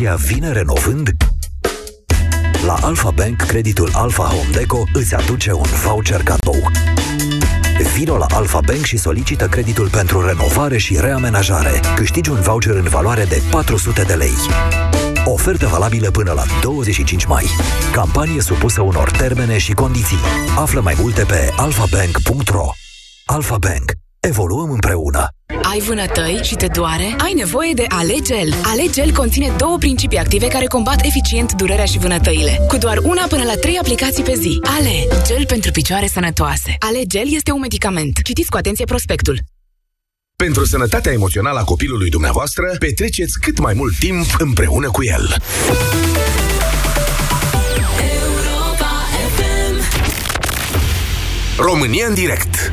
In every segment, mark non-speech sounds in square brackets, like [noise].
Emoția vine renovând? La Alpha Bank, creditul Alpha Home Deco îți aduce un voucher cadou. Vino la Alpha Bank și solicită creditul pentru renovare și reamenajare. Câștigi un voucher în valoare de 400 de lei. Ofertă valabilă până la 25 mai. Campanie supusă unor termene și condiții. Află mai multe pe alfabank.ro Alpha Bank. Evoluăm împreună. Ai vânătăi și te doare? Ai nevoie de Alegel. Alegel conține două principii active care combat eficient durerea și vânătăile. Cu doar una până la trei aplicații pe zi. Ale, gel pentru picioare sănătoase. Alegel este un medicament. Citiți cu atenție prospectul. Pentru sănătatea emoțională a copilului dumneavoastră, petreceți cât mai mult timp împreună cu el. România în direct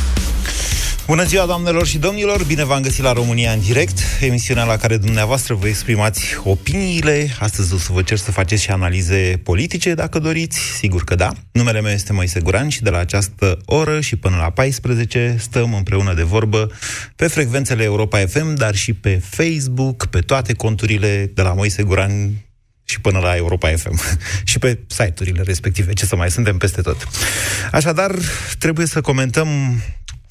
Bună ziua, doamnelor și domnilor! Bine v-am găsit la România în direct, emisiunea la care dumneavoastră vă exprimați opiniile. Astăzi o să vă cer să faceți și analize politice, dacă doriți. Sigur că da. Numele meu este Moise Guran și de la această oră și până la 14 stăm împreună de vorbă pe frecvențele Europa FM, dar și pe Facebook, pe toate conturile de la Moise Guran și până la Europa FM [laughs] și pe site-urile respective, ce să mai suntem peste tot. Așadar, trebuie să comentăm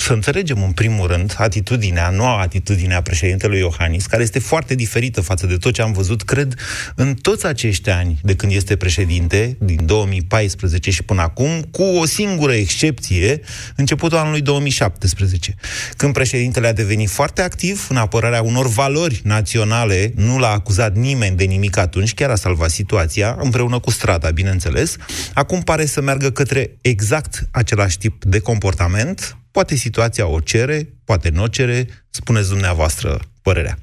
să înțelegem în primul rând atitudinea, noua atitudine a președintelui Iohannis, care este foarte diferită față de tot ce am văzut, cred, în toți acești ani de când este președinte, din 2014 și până acum, cu o singură excepție, începutul anului 2017, când președintele a devenit foarte activ în apărarea unor valori naționale, nu l-a acuzat nimeni de nimic atunci, chiar a salvat situația, împreună cu strada, bineînțeles. Acum pare să meargă către exact același tip de comportament, Poate situația o cere, poate nu o cere, spuneți dumneavoastră părerea.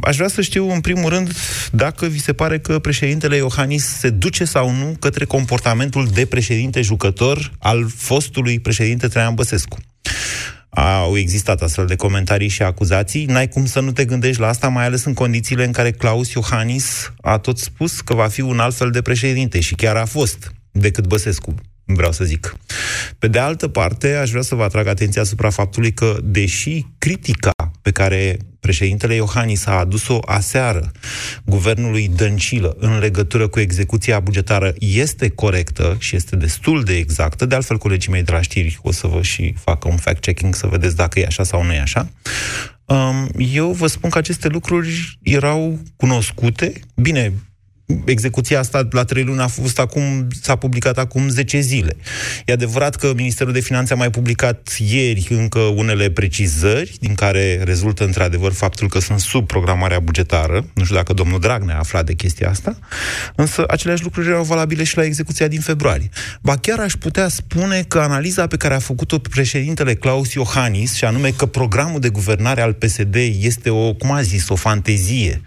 Aș vrea să știu, în primul rând, dacă vi se pare că președintele Iohannis se duce sau nu către comportamentul de președinte jucător al fostului președinte Traian Băsescu. Au existat astfel de comentarii și acuzații. N-ai cum să nu te gândești la asta, mai ales în condițiile în care Claus Iohannis a tot spus că va fi un alt fel de președinte și chiar a fost decât Băsescu vreau să zic. Pe de altă parte, aș vrea să vă atrag atenția asupra faptului că, deși critica pe care președintele Iohannis a adus-o aseară guvernului Dăncilă în legătură cu execuția bugetară este corectă și este destul de exactă, de altfel colegii mei de la știri o să vă și facă un fact-checking să vedeți dacă e așa sau nu e așa, um, eu vă spun că aceste lucruri erau cunoscute, bine, execuția asta la trei luni a fost acum, s-a publicat acum 10 zile. E adevărat că Ministerul de Finanțe a mai publicat ieri încă unele precizări, din care rezultă într-adevăr faptul că sunt sub programarea bugetară. Nu știu dacă domnul Dragnea a aflat de chestia asta, însă aceleași lucruri erau valabile și la execuția din februarie. Ba chiar aș putea spune că analiza pe care a făcut-o președintele Claus Iohannis, și anume că programul de guvernare al PSD este o, cum a zis, o fantezie,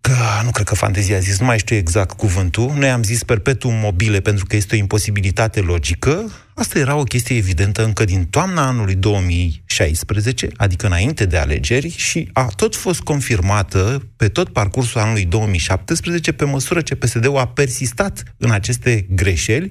că nu cred că fantezia a zis, nu mai știu exact cuvântul, noi am zis perpetuum mobile pentru că este o imposibilitate logică, asta era o chestie evidentă încă din toamna anului 2016, adică înainte de alegeri, și a tot fost confirmată pe tot parcursul anului 2017, pe măsură ce PSD-ul a persistat în aceste greșeli,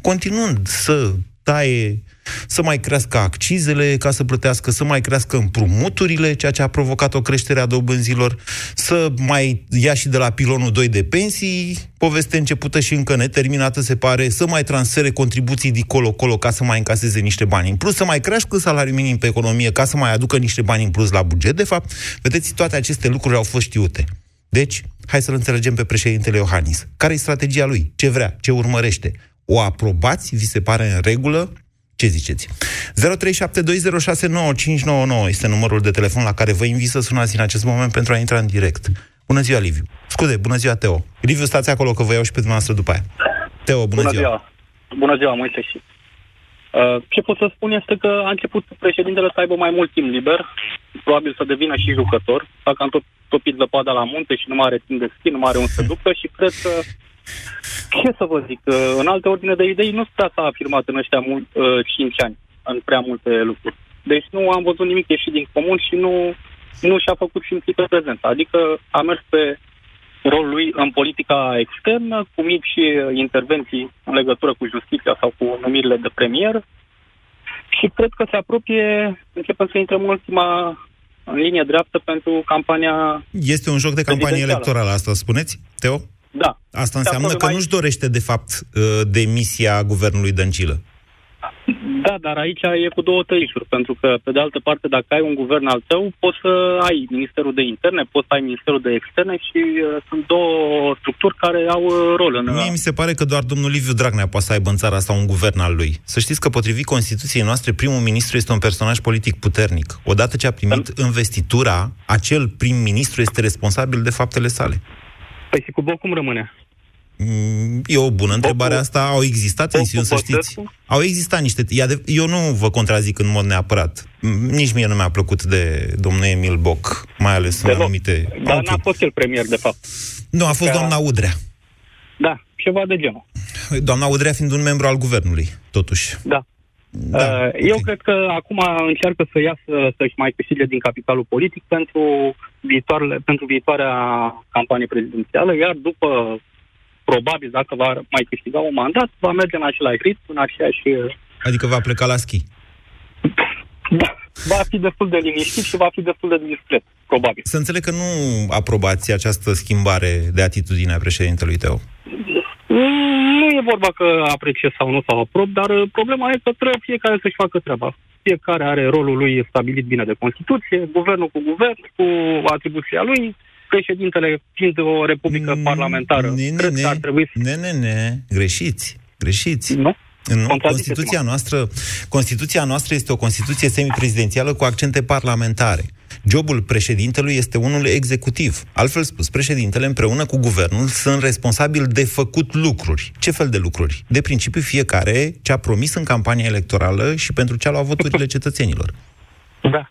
continuând să taie să mai crească accizele ca să plătească, să mai crească împrumuturile, ceea ce a provocat o creștere a dobânzilor, să mai ia și de la pilonul 2 de pensii, poveste începută și încă neterminată, se pare, să mai transfere contribuții de colo-colo ca să mai încaseze niște bani în plus, să mai crească salariul minim pe economie ca să mai aducă niște bani în plus la buget. De fapt, vedeți, toate aceste lucruri au fost știute. Deci, hai să-l înțelegem pe președintele Iohannis. Care e strategia lui? Ce vrea? Ce urmărește? O aprobați? Vi se pare în regulă? Ce ziceți? 0372069599 este numărul de telefon la care vă invit să sunați în acest moment pentru a intra în direct. Bună ziua, Liviu. Scuze, bună ziua, Teo. Liviu, stați acolo că vă iau și pe dumneavoastră după aia. Teo, bună, bună ziua. ziua. Bună ziua, Moise și. Uh, ce pot să spun este că a început președintele să aibă mai mult timp liber, probabil să devină și jucător, dacă am tot topit zăpada la munte și nu mai are timp de schi, nu mai are un să ducă și cred că ce să vă zic, în alte ordine de idei nu prea s-a afirmat în ăștia mult, uh, 5 ani, în prea multe lucruri. Deci nu am văzut nimic ieșit din comun și nu, nu și-a făcut simțită prezența. Adică a mers pe rolul lui în politica externă, cu mici intervenții în legătură cu justiția sau cu numirile de premier. Și cred că se apropie, începem să intrăm în ultima în linie dreaptă pentru campania Este un joc de campanie electorală, asta spuneți, Teo? Da. Asta înseamnă că mai... nu-și dorește, de fapt, uh, demisia guvernului Dăncilă. Da, dar aici e cu două tăișuri, pentru că, pe de altă parte, dacă ai un guvern al tău, poți să ai Ministerul de Interne, poți să ai Ministerul de Externe și uh, sunt două structuri care au uh, rol în... Mie mi se pare că doar domnul Liviu Dragnea poate să aibă în țara asta un guvern al lui. Să știți că, potrivit Constituției noastre, primul ministru este un personaj politic puternic. Odată ce a primit în... investitura, acel prim-ministru este responsabil de faptele sale. Păi și cu Boc cum rămâne? Mm, e o bună întrebare asta. Au existat tensiuni, să știți. Au existat niște... Eu nu vă contrazic în mod neapărat. Nici mie nu mi-a plăcut de domnul Emil Boc, mai ales în anumite... Dar okay. n-a fost el premier, de fapt. Nu, a fost Ca... doamna Udrea. Da, ceva de genul. Doamna Udrea fiind un membru al guvernului, totuși. Da. Da, uh, okay. Eu cred că acum încearcă să iasă, să-și mai câștige din capitalul politic pentru, viitoarele, pentru viitoarea campanie prezidențială, iar după probabil, dacă va mai câștiga un mandat, va merge în același ritm, în aceeași... Adică va pleca la schi. Da, va fi destul de liniștit și va fi destul de discret, probabil. Să înțeleg că nu aprobați această schimbare de atitudine a președintelui tău. Nu e vorba că apreciez sau nu sau aprob, dar problema e că trebuie fiecare să-și facă treaba. Fiecare are rolul lui stabilit bine de Constituție, guvernul cu guvern, cu atribuția lui, președintele fiind o republică mm, parlamentară, ne, ne, cred ne, că ar trebui să... Ne, ne, ne, greșiți, greșiți. Nu? În Constituția noastră, Constituția noastră este o Constituție semiprezidențială cu accente parlamentare. Jobul președintelui este unul executiv. Altfel spus, președintele împreună cu guvernul sunt responsabili de făcut lucruri. Ce fel de lucruri? De principiu fiecare ce a promis în campania electorală și pentru ce a luat [laughs] voturile cetățenilor. Da.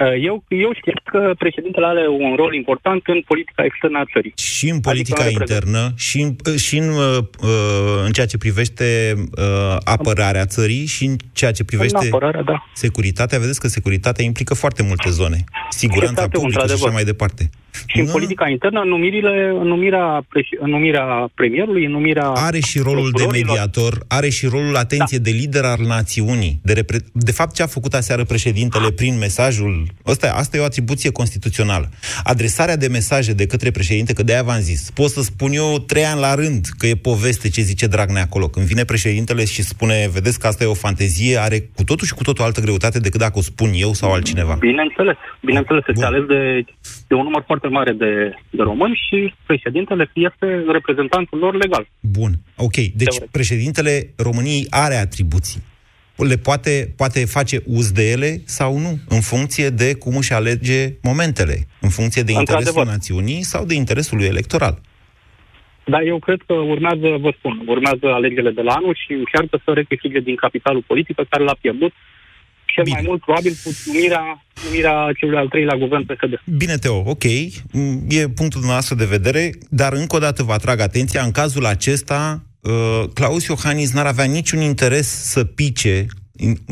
Uh, eu, eu știu că președintele are un rol important în politica externă a țării. Și în politica adică internă, și în, uh, și în, uh, în ceea ce privește uh, apărarea țării, și în ceea ce privește în apărarea, da. securitatea. Vedeți că securitatea implică foarte multe zone. Siguranța publică și așa mai departe. Și în politica internă, în, numirile, în, numirea, în numirea premierului, în numirea... Are și rolul de mediator, are și rolul, atenție, da. de lider al națiunii. De, repre... de fapt, ce a făcut aseară președintele prin mesajul... Asta, asta e o atribuție constituțională. Adresarea de mesaje de către președinte, că de-aia v-am zis, pot să spun eu trei ani la rând că e poveste ce zice Dragnea acolo. Când vine președintele și spune, vedeți că asta e o fantezie, are cu totul și cu totul altă greutate decât dacă o spun eu sau altcineva. Bineînțeles. Bineînțeles, este ales de, de un număr foarte mare de, de români și președintele este reprezentantul lor legal. Bun, ok. Deci Teoretic. președintele României are atribuții. Le poate, poate face uz de ele sau nu, în funcție de cum își alege momentele, în funcție de interesul națiunii sau de interesul lui electoral. Da, eu cred că urmează, vă spun, urmează alegerile de la anul și încearcă să recâștige din capitalul politic pe care l-a pierdut cel Bine. mai mult probabil cu numirea, numirea celui al treilea guvern PSD. Bine, Teo, ok, e punctul nostru de vedere, dar încă o dată vă atrag atenția, în cazul acesta, uh, Claus Iohannis n-ar avea niciun interes să pice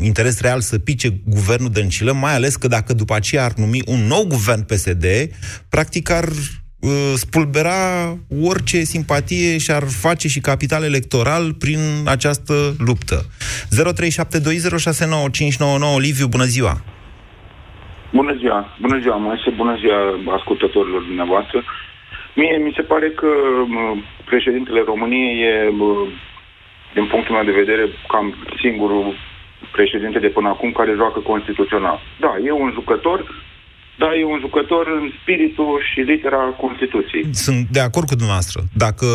interes real să pice guvernul Dăncilă, mai ales că dacă după aceea ar numi un nou guvern PSD, practic ar Uh, spulbera orice simpatie și ar face și capital electoral prin această luptă. 0372069599 Liviu, bună ziua! Bună ziua! Bună ziua, Moise! Bună ziua ascultătorilor dumneavoastră! Mie mi se pare că președintele României e, din punctul meu de vedere, cam singurul președinte de până acum care joacă constituțional. Da, e un jucător, da, e un jucător în spiritul și litera Constituției. Sunt de acord cu dumneavoastră. Dacă,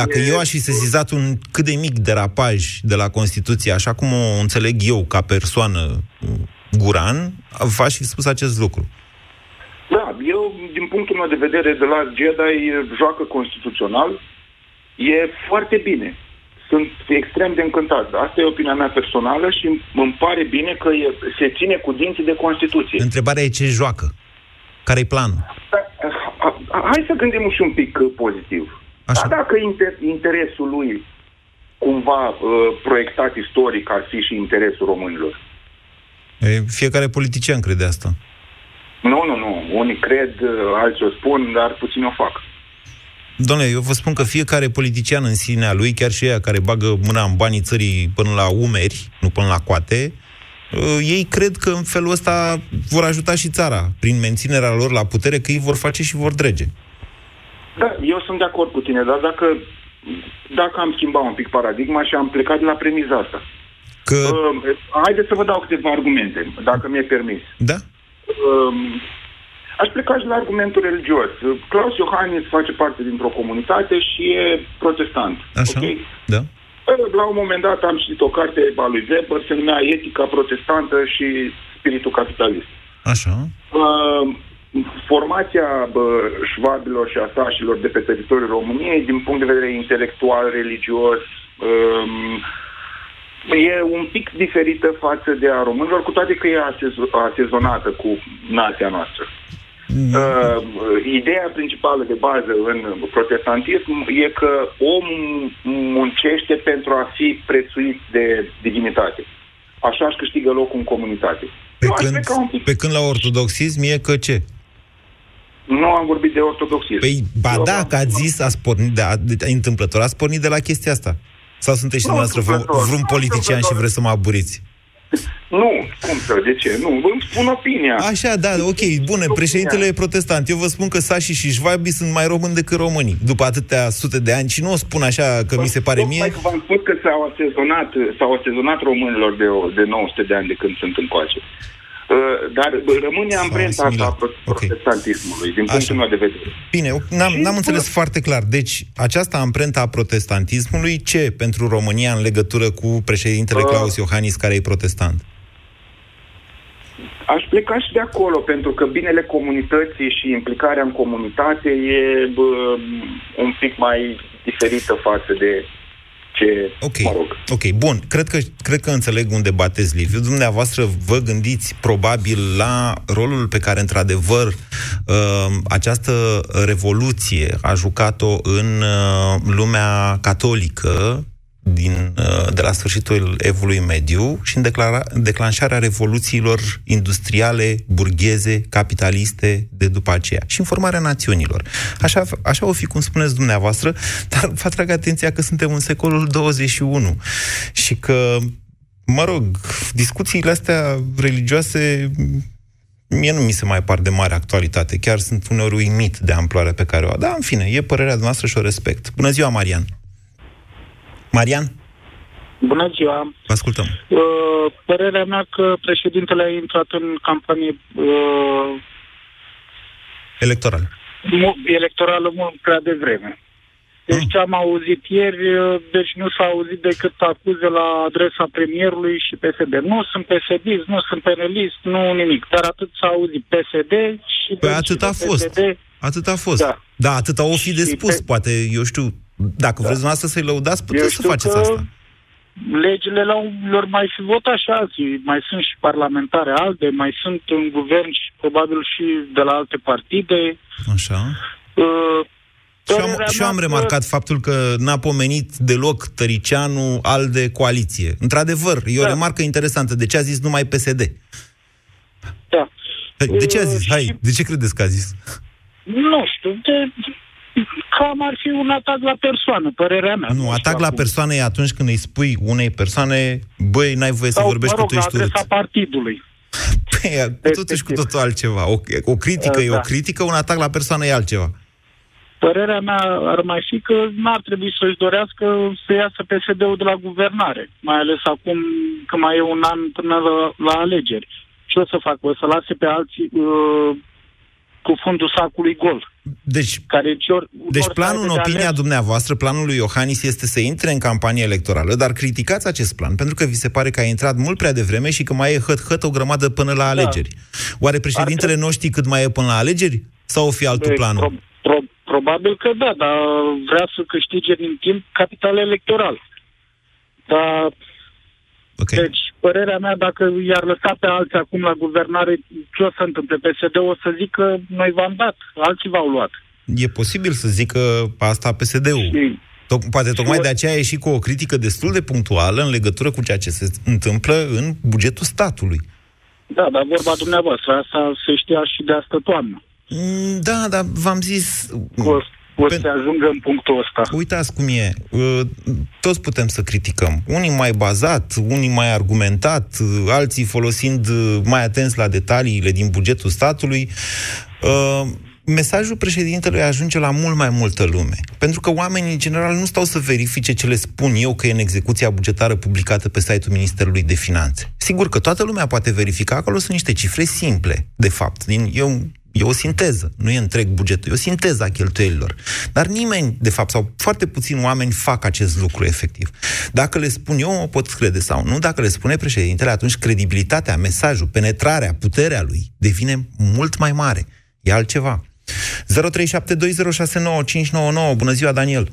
dacă e... eu aș fi sesizat un cât de mic derapaj de la Constituție, așa cum o înțeleg eu ca persoană guran, v-aș fi spus acest lucru. Da, eu, din punctul meu de vedere, de la Jedi joacă constituțional, e foarte bine. Sunt extrem de încântat. Asta e opinia mea personală și îmi pare bine că e, se ține cu dinții de Constituție. Întrebarea e ce joacă. Care-i planul? Hai să gândim și un pic uh, pozitiv. Așa. Dar dacă inter- interesul lui cumva uh, proiectat istoric ar fi și interesul românilor? E, fiecare politician crede asta. Nu, nu, nu. Unii cred, uh, alții o spun, dar puțini o fac. Domnule, eu vă spun că fiecare politician în sinea lui, chiar și ea care bagă mâna în banii țării până la umeri, nu până la coate, uh, ei cred că în felul ăsta vor ajuta și țara, prin menținerea lor la putere, că ei vor face și vor drege. Da, eu sunt de acord cu tine, dar dacă, dacă am schimbat un pic paradigma și am plecat de la premiza asta. Că... Uh, haideți să vă dau câteva argumente, dacă mi-e permis. Da? Uh, aș pleca și la argumentul religios. Claus Iohannis face parte dintr-o comunitate și e protestant. Așa, ok? da. La un moment dat am citit o carte a lui Weber, se numea Etica protestantă și spiritul capitalist. Așa. Uh, formația bă, șvabilor și a sașilor de pe teritoriul României, din punct de vedere intelectual, religios, um, e un pic diferită față de a românilor, cu toate că e asezo- asezonată cu nația noastră. Uh, ideea principală de bază în protestantism e că omul muncește pentru a fi prețuit de divinitate. Așa își câștigă locul în comunitate. Pe Eu aș când, pleca un pic- pe când la ortodoxism e că ce? Nu am vorbit de ortodoxism. Păi, ba Eu da, am- că ați zis, ați pornit de, de, întâmplător, ați pornit de la chestia asta. Sau sunteți și Nu dumneavoastră vreun, întâmplător, vreun nu politician și întâmplător. vreți să mă aburiți? Nu, cum să, de ce? Nu, îmi spun opinia. Așa, da, ok, bun, președintele e protestant. Eu vă spun că sașii și șvabii sunt mai români decât românii, după atâtea sute de ani. Și nu o spun așa că mi se pare mie. Tocmai că v-am spus că s-au asezonat, s-au asezonat românilor de, o, de 900 de ani de când sunt încoace. Uh, dar bă, rămâne S-au amprenta asta a asimilat. pro- Ok. protestantismului, din punctul Așa. meu de vedere. Bine, n-am, Și n-am înțeles bă- foarte clar. Deci, această amprentă a protestantismului, ce pentru România în legătură cu președintele Uh. Claus Iohannis, care e protestant? Aș pleca și de acolo, pentru că binele comunității și implicarea în comunitate e bă, un pic mai diferită față de ce, Ok, mă rog. ok, bun. Cred că, cred că înțeleg unde bateți Liviu. Dumneavoastră vă gândiți probabil la rolul pe care, într-adevăr, uh, această revoluție a jucat-o în uh, lumea catolică din, uh, de la sfârșitul evului mediu și în declara, declanșarea revoluțiilor industriale, burgheze, capitaliste de după aceea și în formarea națiunilor. Așa, așa o fi cum spuneți dumneavoastră, [laughs] dar vă atrag atenția că suntem în secolul 21 și că, mă rog, discuțiile astea religioase mie nu mi se mai par de mare actualitate. Chiar sunt uneori uimit de amploarea pe care o au. Dar, în fine, e părerea noastră și o respect. Bună ziua, Marian! Marian, Bună ziua! vă ascultăm. Uh, părerea mea că președintele a intrat în campanie uh, Electoral. mu- electorală mult prea devreme. Deci ce am auzit ieri, uh, deci nu s-a auzit decât acuze la adresa premierului și PSD. Nu sunt psd nu sunt penelist, nu nimic. Dar atât s-a auzit PSD și... Păi deci atât de a fost. PSD, Atât a fost. Da. Da, atât o fi de Și spus. pe- Poate, eu știu, dacă vreți dumneavoastră să-i lăudați, puteți să știu faceți că asta. Legile la lor mai fi votat și alții. Mai sunt și parlamentare alte, mai sunt în guvern și probabil și de la alte partide. Așa. Uh, Și am, părerea și eu am mea că- remarcat faptul că n-a pomenit deloc Tăricianu al de coaliție. Într-adevăr, e o Da. remarcă interesantă. De ce a zis numai PSD? Da. De ce a zis? Uh, Hai, și- de ce credeți că a zis? Nu știu, de, cam ar fi un atac la persoană, părerea mea. Nu, știu atac la acum. persoană e atunci când îi spui unei persoane, băi, n-ai voie să Sau, vorbești mă că rog, tu la ești adresa urât. partidului. [laughs] Păi, e totuși cu totul altceva. O, o critică Uh, e o da. critică, un atac la persoană e altceva. Părerea mea ar mai fi că n-ar trebui să-și dorească să iasă PSD-ul de la guvernare, mai ales acum că mai e un an până la, la alegeri. Ce o să facă? O să lase pe alții uh, cu fundul sacului gol. Deci, Care ce ori, Deci ori planul, în să aibă de opinia ales. dumneavoastră, planul lui Iohannis este să intre în campanie electorală, dar criticați acest plan, pentru că vi se pare că a intrat mult prea devreme și că mai e hăt-hăt o grămadă până la alegeri. Oare președintele trebui- nu știi cât mai e până la alegeri? Sau o fi altul Băi, planul? Pro, pro, probabil că da, dar vrea să câștige din timp capital electoral. Dar Ok. Deci, părerea mea, dacă i-ar lăsa pe alții acum la guvernare, ce o să întâmple? PSD o să zică, noi v-am dat, alții v-au luat. E posibil să zică asta PSD-ul. Și, Toc, poate tocmai Și- de aceea a ieșit cu o critică destul de punctuală în legătură cu ceea ce se întâmplă în bugetul statului. da, dar vorba dumneavoastră, asta se știa și de asta toamnă. Mm, Da, dar v-am zis... Că o, o să ajungă în punctul ăsta. Uitați cum e. Uh, toți putem să criticăm. Unii mai bazat, unii mai argumentat, uh, alții folosind uh, mai atenți la detaliile din bugetul statului mesajul președintelui ajunge la mult mai multă lume. Pentru că oamenii, în general, nu stau să verifice ce le spun eu că e în execuția bugetară publicată pe site-ul Ministerului de Finanțe. Sigur că toată lumea poate verifica, acolo sunt niște cifre simple, de fapt. Din, eu E o sinteză, nu e întreg bugetul, e o sinteză a cheltuielilor. Dar nimeni, de fapt, sau foarte puțini oameni fac acest lucru efectiv. Dacă le spun eu, mă pot crede sau nu, dacă le spune președintele, atunci credibilitatea, mesajul, penetrarea, puterea lui devine mult mai mare. E altceva. 0372069599. Bună ziua, Daniel!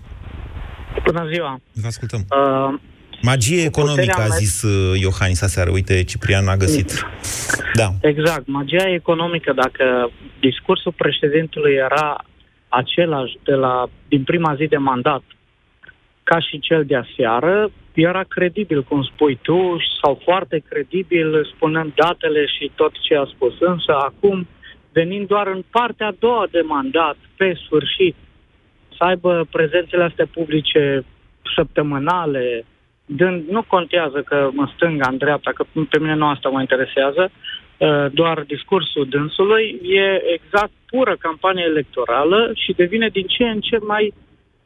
Bună ziua! Vă ascultăm. Uh, Magie economică, a zis uh, Iohannis aseară. Uite, Ciprian a găsit. Da. Exact. Magia economică, dacă discursul președintelui era același de la, din prima zi de mandat ca și cel de aseară, era credibil, cum spui tu, sau foarte credibil, spunând datele și tot ce a spus. Însă acum venind doar în partea a doua de mandat, pe sfârșit, să aibă prezențele astea publice săptămânale, dând, nu contează că în stânga, în dreapta, că pe mine nu asta mă interesează, uh, doar discursul dânsului, e exact pură campanie electorală și devine din ce în ce mai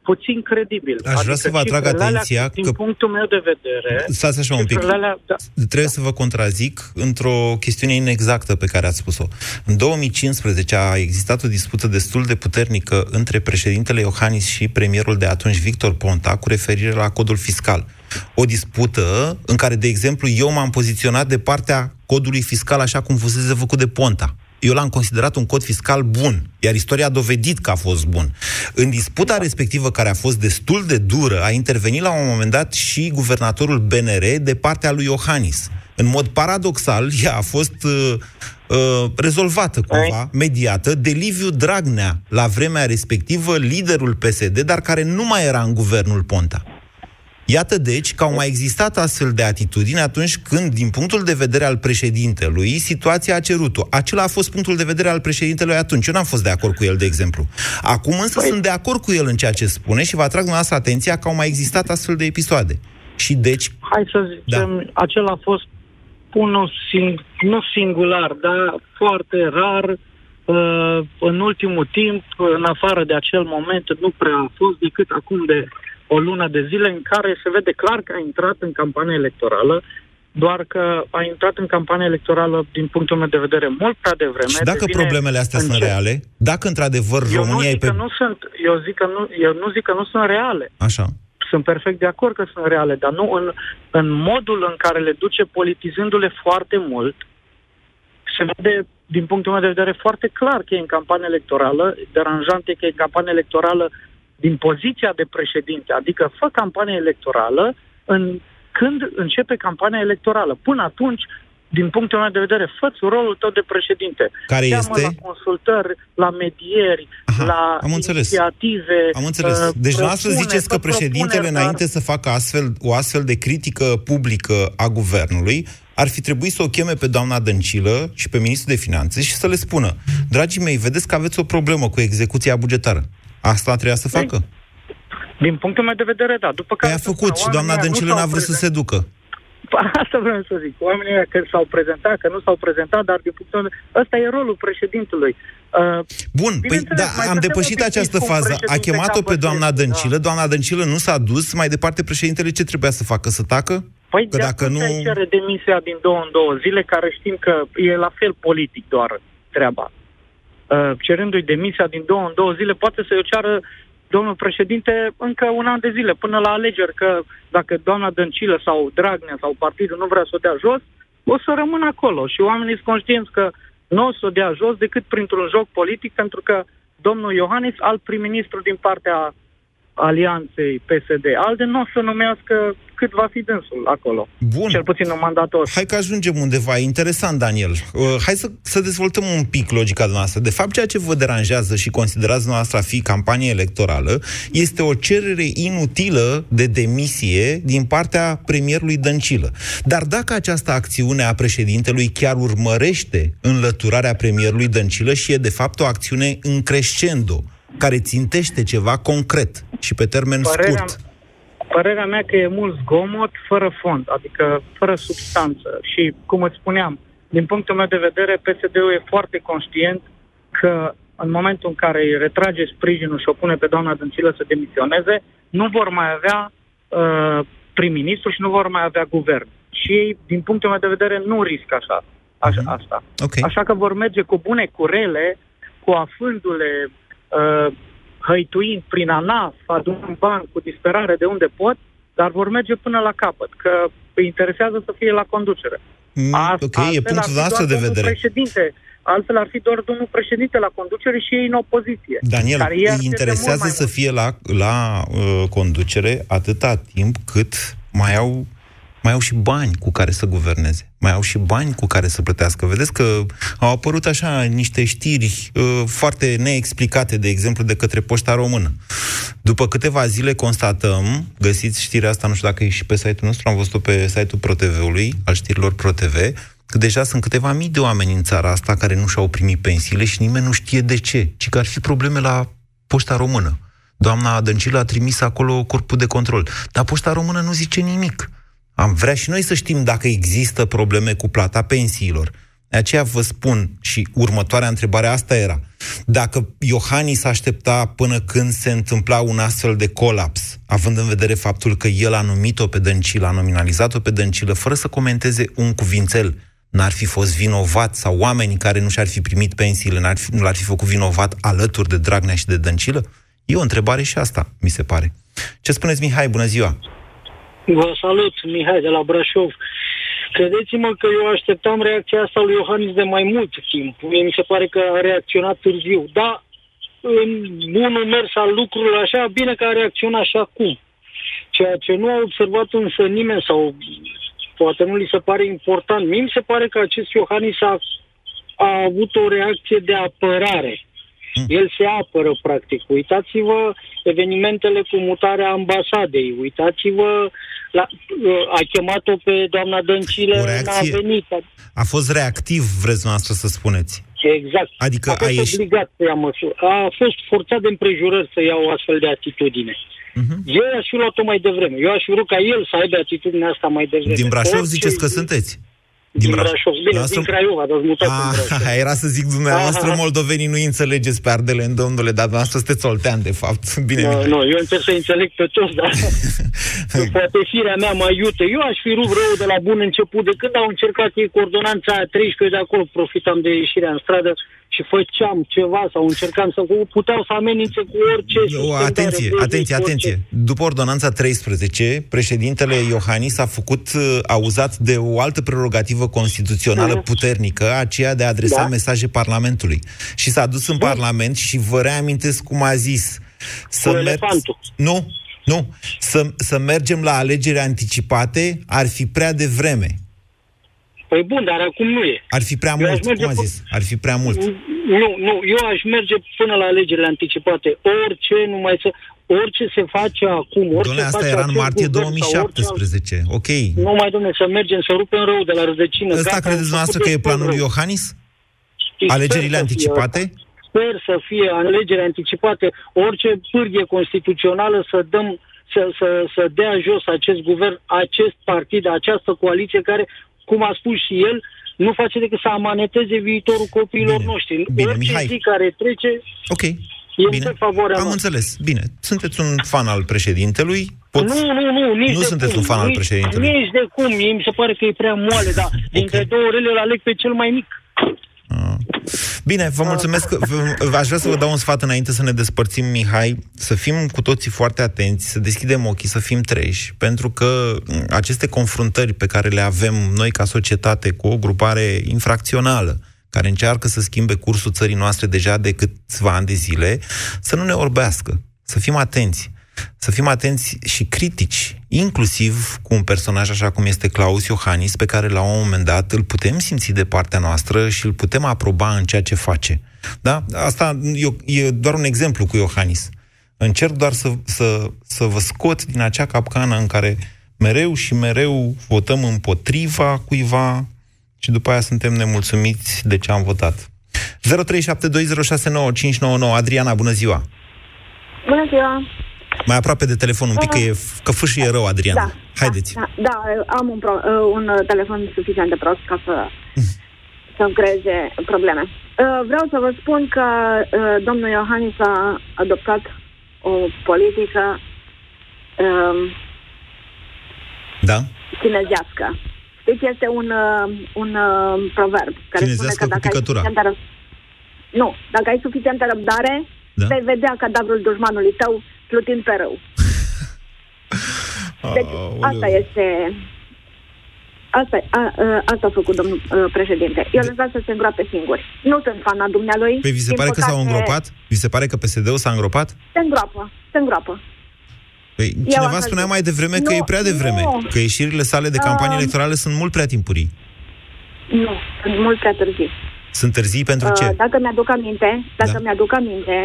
puțin credibil. Aș adică vrea să vă atrag atenția alea, că... Din punctul meu de vedere... Stați așa un pic. Alea, da. Trebuie să vă contrazic într-o chestiune inexactă pe care ați spus-o. În 2015 a existat o dispută destul de puternică între președintele Iohannis și premierul de atunci, Victor Ponta, cu referire la codul fiscal. O dispută în care, de exemplu, eu m-am poziționat de partea codului fiscal așa cum fusese făcut de Ponta eu l-am considerat un cod fiscal bun, iar istoria a dovedit că a fost bun. În disputa respectivă, care a fost destul de dură, a intervenit la un moment dat și guvernatorul BNR de partea lui Iohannis. În mod paradoxal, ea a fost uh, uh, rezolvată cumva, mediată, de Liviu Dragnea, la vremea respectivă liderul PSD, dar care nu mai era în guvernul Ponta. Iată deci că au mai existat astfel de atitudini atunci când, din punctul de vedere al președintelui, situația a cerut-o. Acela a fost punctul de vedere al președintelui atunci. Eu n-am fost de acord cu el, de exemplu. Acum însă păi... sunt de acord cu el în ceea ce spune și vă atrag dumneavoastră atenția că au mai existat astfel de episoade. Și deci... Hai să zicem, da. acela a fost unul sing- nu singular, dar foarte rar uh, în ultimul timp, în afară de acel moment, nu prea a fost decât acum de o lună de zile în care se vede clar că a intrat în campanie electorală, doar că a intrat în campanie electorală, din punctul meu de vedere, mult prea devreme. Și dacă problemele astea sunt ce? reale, dacă într-adevăr eu România nu e pe... Că nu sunt, eu, zic că nu, eu nu zic că nu sunt reale. Așa. Sunt perfect de acord că sunt reale, dar nu în, în modul în care le duce politizându-le foarte mult, se vede, din punctul meu de vedere, foarte clar că e în campanie electorală, deranjant e că e în campanie electorală din poziția de președinte, adică fă campanie electorală în, când începe campania electorală. Până atunci, din punctul meu de vedere, fă rolul tău de președinte. Care Cheamă este? la consultări, la medieri, Aha, la am înțeles. inițiative. Am înțeles. Uh, deci dumneavoastră ziceți că președintele, dar... înainte să facă astfel, o astfel de critică publică a guvernului, ar fi trebuit să o cheme pe doamna Dăncilă și pe ministrul de finanțe și să le spună, dragii mei, vedeți că aveți o problemă cu execuția bugetară. Asta trebuia să facă? Din punctul meu de vedere, da. După care păi a făcut și doamna Dăncilă n-a vrut să se ducă. Asta vreau să zic. Oamenii că s-au prezentat, că nu s-au prezentat, dar din punctul meu de vedere, ăsta e rolul președintelui. Uh, Bun, păi da, am depășit această fază. A chemat-o pe doamna Dăncilă, da. doamna Dăncilă nu s-a dus, mai departe președintele ce trebuia să facă? Să tacă? Păi că dacă nu... cere demisia din două în două zile, care știm că e la fel politic doar treaba. Uh, cerându-i demisia din două în două zile, poate să-i o ceară domnul președinte încă un an de zile, până la alegeri, că dacă doamna Dăncilă sau Dragnea sau partidul nu vrea să o dea jos, o să rămână acolo. Și oamenii sunt conștienți că nu o să o dea jos decât printr-un joc politic, pentru că domnul Iohannis, alt prim-ministru din partea alianței PSD. ALDE nu o să numească cât va fi dânsul acolo. Bun. Cel puțin în mandatul Hai că ajungem undeva. Interesant, Daniel. Uh, hai să, să dezvoltăm un pic logica noastră. De fapt, ceea ce vă deranjează și considerați noastră a fi campanie electorală este o cerere inutilă de demisie din partea premierului Dăncilă. Dar dacă această acțiune a președintelui chiar urmărește înlăturarea premierului Dăncilă și e de fapt o acțiune în crescendo, care țintește ceva concret și pe termen Părerea, scurt. Părerea mea că e mult zgomot fără fond, adică fără substanță. Și, cum îți spuneam, din punctul meu de vedere, PSD-ul e foarte conștient că în momentul în care îi retrage sprijinul și o pune pe doamna Dăncilă să demisioneze, nu vor mai avea uh, prim-ministru și nu vor mai avea guvern. Și ei, din punctul meu de vedere, nu riscă așa, așa Mhm. asta. Ok. Așa că vor merge cu bune curele, cu afându-le, uh, hăituind prin ANAF, adunând bani cu disperare de unde pot, dar vor merge până la capăt, că îi interesează să fie la conducere. Mm, As- ok, altfel e ar punctul fi nostru doar de domnul vedere. Președinte. Altfel ar fi doar domnul președinte la conducere și ei în opoziție. Daniel, care ei ar îi pierde interesează mult mai să mult. fie la, la uh, conducere atâta timp cât mai au mai au și bani cu care să guverneze. Mai au și bani cu care să plătească. Vedeți că au apărut așa niște știri uh, foarte neexplicate, de exemplu, de către Poșta Română. După câteva zile constatăm, găsiți știrea asta, nu știu dacă e și pe site-ul nostru, am văzut-o pe site-ul ProTV-ului, al știrilor ProTV, că deja sunt câteva mii de oameni în țara asta care nu și-au primit pensiile și nimeni nu știe de ce, ci că ar fi probleme la Poșta Română. Doamna Dăncilă a trimis acolo corpul de control. Dar Poșta Română nu zice nimic. Am vrea și noi să știm dacă există probleme cu plata pensiilor. De aceea vă spun și următoarea întrebare, asta era. Dacă Iohannis aștepta până când se întâmpla un astfel de colaps, având în vedere faptul că el a numit-o pe Dăncilă, a nominalizat-o pe Dăncilă, fără să comenteze un cuvințel, n-ar fi fost vinovat sau oamenii care nu și-ar fi primit pensiile n-ar fi, nu l-ar fi făcut vinovat alături de Dragnea și de Dăncilă? E o întrebare și asta, mi se pare. Ce spuneți, Mihai? Bună ziua! Vă salut, Mihai de la Brașov. Credeți-mă că eu așteptam reacția asta lui Iohannis de mai mult timp. Mie mi se pare că a reacționat târziu. Da, în bunul mers al lucrurilor, așa, bine că a reacționat și acum. Ceea ce nu a observat însă nimeni sau poate nu li se pare important. Mie mi se pare că acest Iohannis a, a avut o reacție de apărare. El se apără, practic. Uitați-vă evenimentele cu mutarea ambasadei. Uitați-vă, la, a chemat-o pe doamna Dăncilă, O reacție- n-a venit. A fost reactiv, vreți noastră să spuneți. Exact. Adică a a fost ieșit- obligat să ia măsură. A fost forțat de împrejurări să ia o astfel de atitudine. Mhm. Eu aș fi luat-o mai devreme. Eu aș fi vrut ca el să aibă atitudinea asta mai devreme. Din Brașov Orice- ziceți că sunteți? Din, Brașov. Bine, Noastră- din Craiova, dar mutat în Ah, Brașov. [laughs] era să zic dumneavoastră, Aha. moldovenii nu înțelegeți pe ardele, domnule, dar dumneavoastră sunteți oltean, de fapt. [laughs] Bine, Nu, Mihai. nu, eu încerc să înțeleg pe toți, dar [laughs] poate firea mea mai iute. Eu aș fi rupt rău de la bun început. De când au încercat ei cu ordonanța aia 13, de acolo profitam de ieșirea în stradă și făceam ceva sau încercam să... Puteau să amenințe cu orice... O, suspendare, atenție, băzi, atenție, cu orice. atenție. După ordonanța 13, președintele Iohannis a făcut, uh, a uzat de o altă prerogativă constituțională Mhm. puternică, aceea de a adresa Da. mesaje Parlamentului. Și s-a dus în Parlament și vă reamintesc cum a zis. Să Cu elefantul. Nu, nu. Să, să mergem la alegeri anticipate ar fi prea devreme. Păi bun, dar acum nu e. Ar fi prea Eu aș mult, merge cum a pe- zis? Ar fi prea mult. Nu, nu, eu aș merge până la alegerile anticipate. Orice, numai să... Orice se face acum, orice Domnule, asta face era în acest martie guvern sau orice alt- 2017. Ok. Nu mai, domne, să mergem, să rupem rău de la rădăcină. Ăsta Gata, credeți am dumneavoastră făcut că e destul planul lui rău. Iohannis? Sper Alegerile să fie anticipate? asta. Sper să fie alegeri anticipate, orice pârghie constituțională să dăm să, să, să dea jos acest guvern, acest partid, această coaliție care, cum a spus și el, nu face decât să amaneteze viitorul copiilor Bine. noștri. Bine, Orice Mihai. zi care trece, Ok. E Bine. în favoarea Am noastră. înțeles. Bine. Sunteți un fan al președintelui. Pot... Nu, nu, nu, nici Nu de sunteți cum, un fan al nici, președintelui. Nici de cum, mie mi se pare că e prea moale, dar dintre două orele îl aleg pe cel mai mic. Ah. Bine, vă mulțumesc. [laughs] V- Aș vrea să vă dau un sfat înainte să ne despărțim, Mihai, să fim cu toții foarte atenți, să deschidem ochii, să fim treji, pentru că m, aceste confruntări pe care le avem noi ca societate cu o grupare infracțională, care încearcă să schimbe cursul țării noastre deja de câțiva ani de zile, să nu ne orbească, să fim atenți. Să fim atenți și critici, inclusiv cu un personaj așa cum este Claus Iohannis, pe care la un moment dat îl putem simți de partea noastră și îl putem aproba în ceea ce face. Da? Asta e, e doar un exemplu cu Iohannis. Încerc doar să, să, să vă scot din acea capcană în care mereu și mereu votăm împotriva cuiva și după aia suntem nemulțumiți de ce am votat. 0372069599 Adriana, bună ziua! Bună ziua! Mai aproape de telefon un pic, că, e, că fâșie rău, Adriana. Da, Haideți. Da, da, am un, pro, uh, un uh, telefon suficient de prost ca să să-mi creeze probleme. Uh, vreau să vă spun că uh, domnul Iohannis a adoptat o politică uh, Da? chinezească. Știți, este un, uh, un uh, proverb care spune Chinezească că cu dacă ai picătura. suficientă răb... Nu, dacă ai suficientă răbdare, Da. vei vedea cadavrul dușmanului tău plutind pe râu. [laughs] Deci, Aoleu. asta este... Asta, a, a, asta a făcut domnul uh, președinte. Eu lăsat să se îngroape singuri. Nu sunt fana dumnealui. Păi vi se Din pare că s-au păcate, îngropat? Vi se pare că PSD-ul s-a îngropat? Se îngroapă, se îngroapă. Păi, Eu cineva asta spunea zic. mai devreme că Nu, e prea devreme, nu. că ieșirile sale de campanie Um, electorale sunt mult prea timpurii. Nu, sunt mult prea târziu. Sunt târzii pentru ce? Uh, dacă mi-aduc aminte, dacă Da. mi-aduc aminte,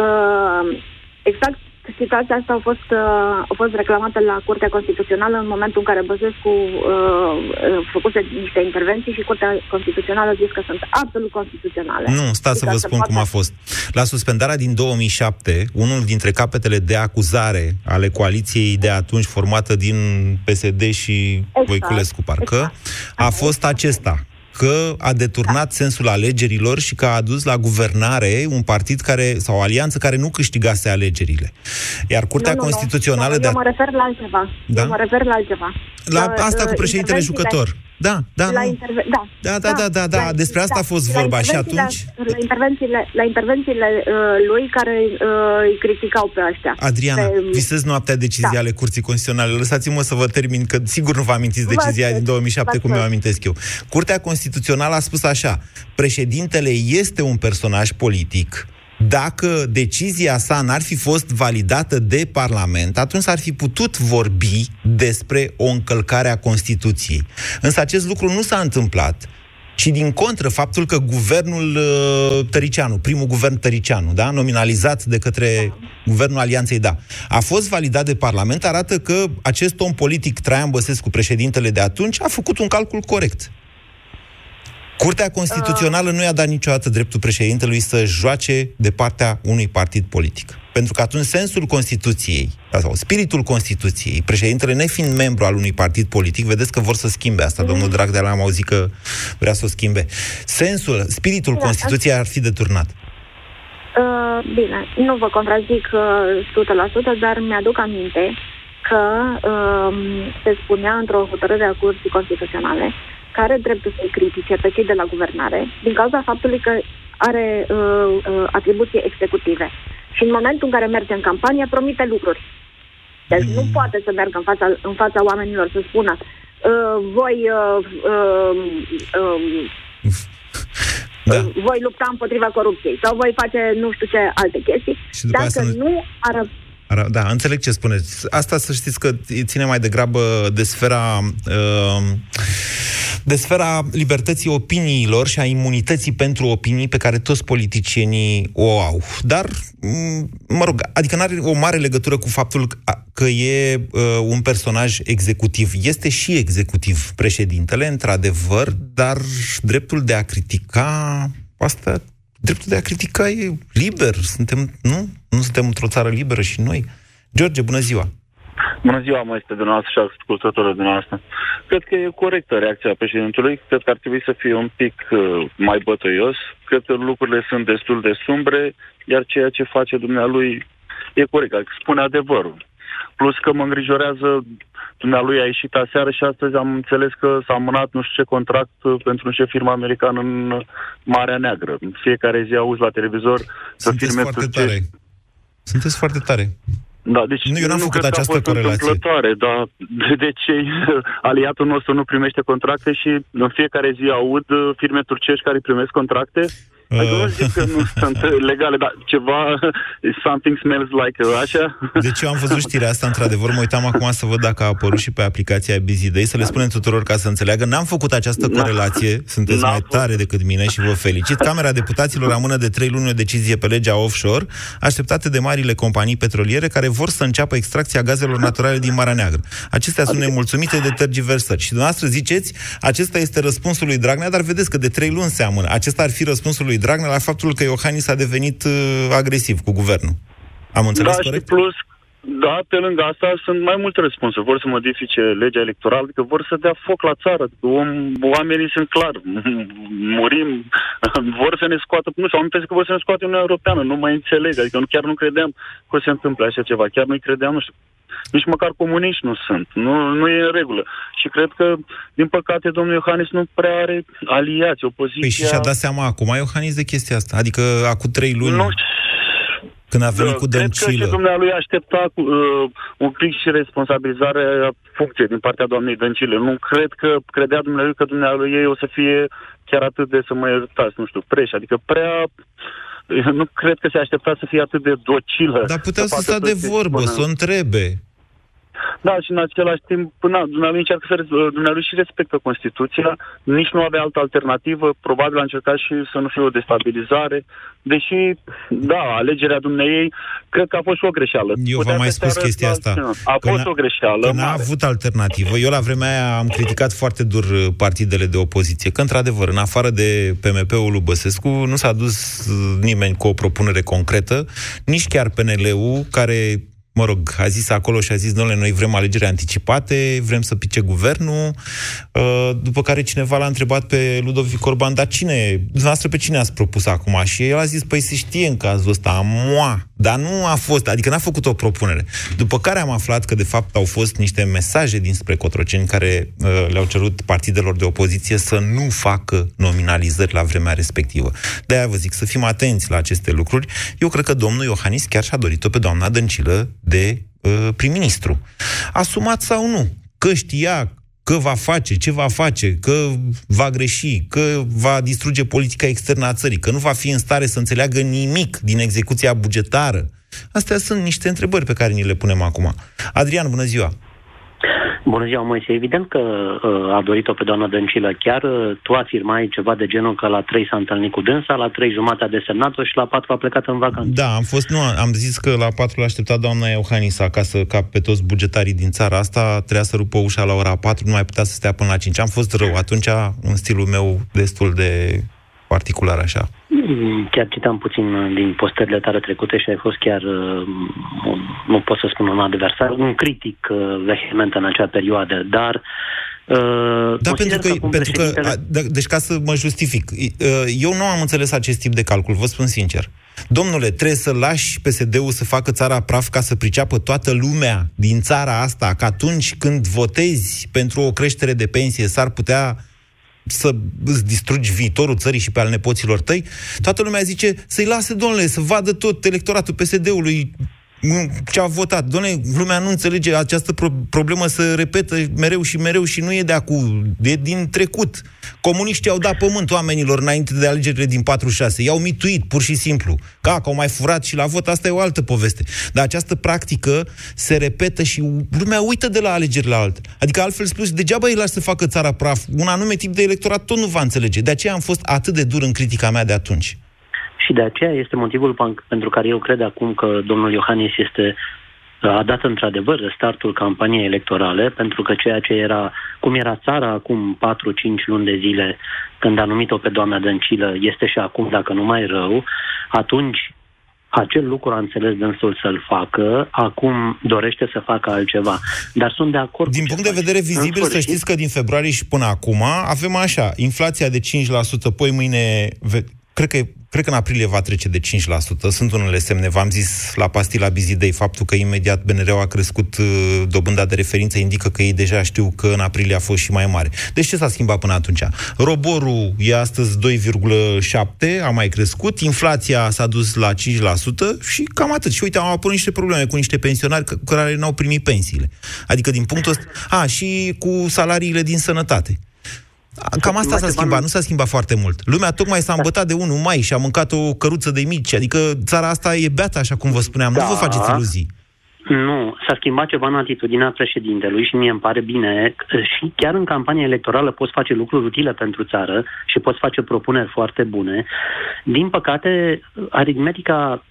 uh, exact situația asta a fost, uh, a fost reclamată la Curtea Constituțională în momentul în care Băsescu uh, uh, făcuse niște intervenții și Curtea Constituțională a zis că sunt absolut constituționale. Nu, stați să Și că vă se spun cum poate- a fost. La suspendarea din 2007, unul dintre capetele de acuzare ale coaliției de atunci formată din PSD și Exact, Voiculescu, parcă, exact. a fost acesta că a deturnat Da. sensul alegerilor și că a adus la guvernare un partid care, sau o alianță care nu câștigase alegerile. Iar Curtea Nu, nu, nu. Constituțională Nu, de Eu mă refer la altceva. Da? Eu mă refer la altceva. la asta uh, cu președintele intervențiile- jucător. Da, da, la nu. interve- da, Da, da, da, da, da, despre asta a fost La vorba. Și intervențiile- atunci- La intervențiile, la intervențiile uh, lui care uh, îi criticau pe ăștia. Adriana, Pe- visez noaptea decizia Da. ale Curții Constituționale. Lăsați-mă să vă termin, că sigur nu vă amintiți Vă decizia ascult, din 2007, vă cum mi-o ascult. amintesc eu. Curtea Constituțională a spus așa, președintele este un personaj politic, dacă decizia sa n-ar fi fost validată de Parlament, atunci s-ar fi putut vorbi despre o încălcare a Constituției. Însă acest lucru nu s-a întâmplat. Și din contră, faptul că guvernul uh, Tăricianu, primul guvern Tăricianu, da, nominalizat de către guvernul Alianței Da, a fost validat de Parlament, arată că acest om politic, Traian Băsescu, președintele de atunci, a făcut un calcul corect. Curtea Constituțională nu i-a dat niciodată dreptul președintelui să joace de partea unui partid politic. Pentru că atunci sensul Constituției, sau spiritul Constituției, președintele nefiind membru al unui partid politic, vedeți că vor să schimbe asta, domnul Dragnea am auzit că vrea să o schimbe. Sensul, spiritul Da, Constituției ar fi deturnat. Uh, bine, nu vă contrazic uh, 100%, dar mi-aduc aminte că uh, se spunea într-o hotărâre a Curții Constituționale care are dreptul să-i critique pe cei de la guvernare din cauza faptului că are uh, uh, atribuții executive. Și în momentul în care merge în campanie, promite lucruri. Deci nu poate să meargă în fața, în fața oamenilor să spună uh, voi uh, [laughs] uh, uh, Da. voi lupta împotriva corupției sau voi face nu știu ce alte chestii, Și după aia dacă să nu- nu ar... Ara- Da, înțeleg ce spuneți. Asta să știți că ține mai degrabă de sfera, uh, de sfera libertății opiniilor și a imunității pentru opinii pe care toți politicienii o au. Dar, m, mă rog, adică nu are o mare legătură cu faptul că- că e uh, un personaj executiv. Este și executiv președintele, într-adevăr, dar dreptul de a critica asta dreptul de a critica e liber. Suntem, nu? Nu suntem într-o țară liberă și noi. George, bună ziua! Bună ziua, mă, este dumneavoastră și ascultătorul dumneavoastră. Cred că e corectă reacția președintelui. Cred că ar trebui să fie un pic uh, mai bătăios. Cred că lucrurile sunt destul de sumbre, iar ceea ce face dumnealui e corect. Adică spune adevărul. Plus că mă îngrijorează, dumnealui a ieșit aseară și astăzi am înțeles că s-a amânat nu știu ce contract uh, pentru nu știu ce firmă americană în Marea Neagră. În fiecare zi auzi la televizor că Sunteți firme foarte turcești- tare. Sunteți foarte tare. Da, deci Nu, eu n-am făcut cred că a această fost corelație. întâmplătoare, dar de, de ce [laughs] aliatul nostru nu primește contracte și în fiecare zi aud uh, firme turcești care primesc contracte? Adică nu zic că nu sunt uh, legale, dar ceva, [laughs] something smells like uh, așa. Deci eu am văzut [laughs] știrea asta, într-adevăr, mă uitam acum să văd dacă a apărut și pe aplicația Busy Day, să le spunem tuturor ca să înțeleagă. N-am făcut această corelație, sunteți N-am mai fost. tare decât mine și vă felicit. Camera Deputaților amână de trei luni o decizie pe legea offshore, așteptate de marile companii petroliere care vor să înceapă extracția gazelor naturale din Marea Neagră. Acestea sunt nemulțumite de tergiversări. Și dumneavoastră ziceți, acesta este răspunsul lui Dragnea, dar vedeți că de trei luni se amână. Acesta ar fi răspunsul lui Dragnea la faptul că Iohannis a devenit uh, agresiv cu guvernul. Am înțeles da, corect? și plus, da, pe lângă asta sunt mai multe răspunsuri. Vor să modifice legea electorală, adică vor să dea foc la țară. Adică om, oamenii sunt clar, [laughs] murim, [laughs] vor să ne scoată, nu știu, am impresia că vor să ne scoată Uniunea Europeană, nu mai înțeleg, adică nu, chiar nu credeam că se întâmplă așa ceva, chiar nu-i credeam, nu știu, nici măcar comuniști nu sunt, nu, nu e în regulă. Și cred că, din păcate, domnul Iohannis nu prea are aliați, opoziția... Păi și și-a dat seama acum Iohannis de chestia asta, adică acum trei luni... Nu când a venit cu Cred că și dumnealui aștepta uh, un pic și responsabilizarea funcției din partea doamnei Dăncilă. Nu cred că credea dumnealui că dumnealui ei o să fie chiar atât de, să mă iertați, nu știu, preș. Adică prea nu cred că se aștepta să fie atât de docilă. Dar puteau să, să stea de vorbă, să o întrebe. Da, și în același timp, până dumnealui încearcă să dumnealui și respectă Constituția, nici nu avea altă alternativă, probabil a încercat și să nu fie o destabilizare, deși, da, alegerea dumneiei, cred că a fost și o greșeală. Eu v-am mai spus chestia asta. A fost o greșeală. Că n-a avut alternativă. Eu la vremea aia am criticat foarte dur uh, partidele de opoziție, că într-adevăr, în afară de PMP-ul lui Băsescu, nu s-a dus uh, nimeni cu o propunere concretă, nici chiar PNL-ul, care mă rog, a zis acolo și a zis, domnule, noi vrem alegeri anticipate, vrem să pice guvernul, uh, după care cineva l-a întrebat pe Ludovic Orban, dar cine, dumneavoastră pe cine ați propus acum? Și el a zis, păi se știe în cazul ăsta, moa, dar nu a fost, adică n-a făcut o propunere. După care am aflat că, de fapt, au fost niște mesaje dinspre Cotroceni care uh, le-au cerut partidelor de opoziție să nu facă nominalizări la vremea respectivă. De-aia vă zic, să fim atenți la aceste lucruri. Eu cred că domnul Iohannis chiar și-a dorit-o pe doamna Dăncilă de uh, prim-ministru. Asumat sau nu, că știa că va face, ce va face, că va greși, că va distruge politica externă a țării, că nu va fi în stare să înțeleagă nimic din execuția bugetară. Astea sunt niște întrebări pe care ni le punem acum. Adrian, bună ziua! Bună ziua, Moise. Evident că uh, a dorit-o pe doamna Dăncilă. Chiar uh, tu afirmai ceva de genul că la trei s-a întâlnit cu dânsa, la trei jumate a desemnat-o și la patru a plecat în vacanță. Da, am fost, nu, am zis că la patru l-a așteptat doamna Euhanis acasă, ca pe toți bugetarii din țara asta, trebuia să rupă ușa la ora patru, nu mai putea să stea până la cinci. Am fost rău atunci, în stilul meu destul de particular așa. Mm, chiar citam puțin din postările tale trecute și ai fost chiar, uh, nu pot să spun un adversar, un critic uh, vehement în acea perioadă, dar Uh, da, pentru că, că pentru că a, da, deci ca să mă justific, uh, eu nu am înțeles acest tip de calcul, vă spun sincer. Domnule, trebuie să lași PSD-ul să facă țara praf ca să priceapă toată lumea din țara asta, că atunci când votezi pentru o creștere de pensie s-ar putea să îți distrugi viitorul țării și pe al nepoților tăi, toată lumea zice să-i lase, domnule, să vadă tot electoratul PSD-ului ce a votat. Doamne, lumea nu înțelege această pro- problemă să repetă mereu și mereu și nu e de acum, e din trecut. Comuniștii au dat pământ oamenilor înainte de alegerile din 46. I-au mituit, pur și simplu. Ca, că au mai furat și la vot, asta e o altă poveste. Dar această practică se repetă și lumea uită de la alegeri la altă. Adică, altfel spus, degeaba îi lași să facă țara praf. Un anume tip de electorat tot nu va înțelege. De aceea am fost atât de dur în critica mea de atunci. Și de aceea este motivul pentru care eu cred acum că domnul Iohannis este a dat într-adevăr startul campaniei electorale, pentru că ceea ce era, cum era țara acum 4-5 luni de zile, când a numit-o pe doamna Dăncilă, este și acum, dacă nu mai rău, atunci acel lucru a înțeles dânsul să-l facă, acum dorește să facă altceva. Dar sunt de acord Din punct de vedere vizibil, să știți că din februarie și până acum avem așa, inflația de 5%, poi mâine, cred că Cred că în aprilie va trece de 5%. Sunt unele semne. V-am zis la pastila Bizidei faptul că imediat BNR-ul a crescut uh, dobânda de referință indică că ei deja știu că în aprilie a fost și mai mare. Deci ce s-a schimbat până atunci? Roborul e astăzi 2,7, a mai crescut, inflația s-a dus la 5% și cam atât. Și uite, au apărut niște probleme cu niște pensionari care n-au primit pensiile. Adică din punctul ăsta... A, și cu salariile din sănătate. Cam asta s-a schimbat, nu s-a schimbat foarte mult. Lumea tocmai s-a îmbătat de 1 mai și a mâncat o căruță de mici, adică țara asta e beată, așa cum vă spuneam, da. nu vă faceți iluzii. Nu, s-a schimbat ceva în atitudinea președintelui și mie îmi pare bine și chiar în campania electorală poți face lucruri utile pentru țară și poți face propuneri foarte bune. Din păcate, aritmetica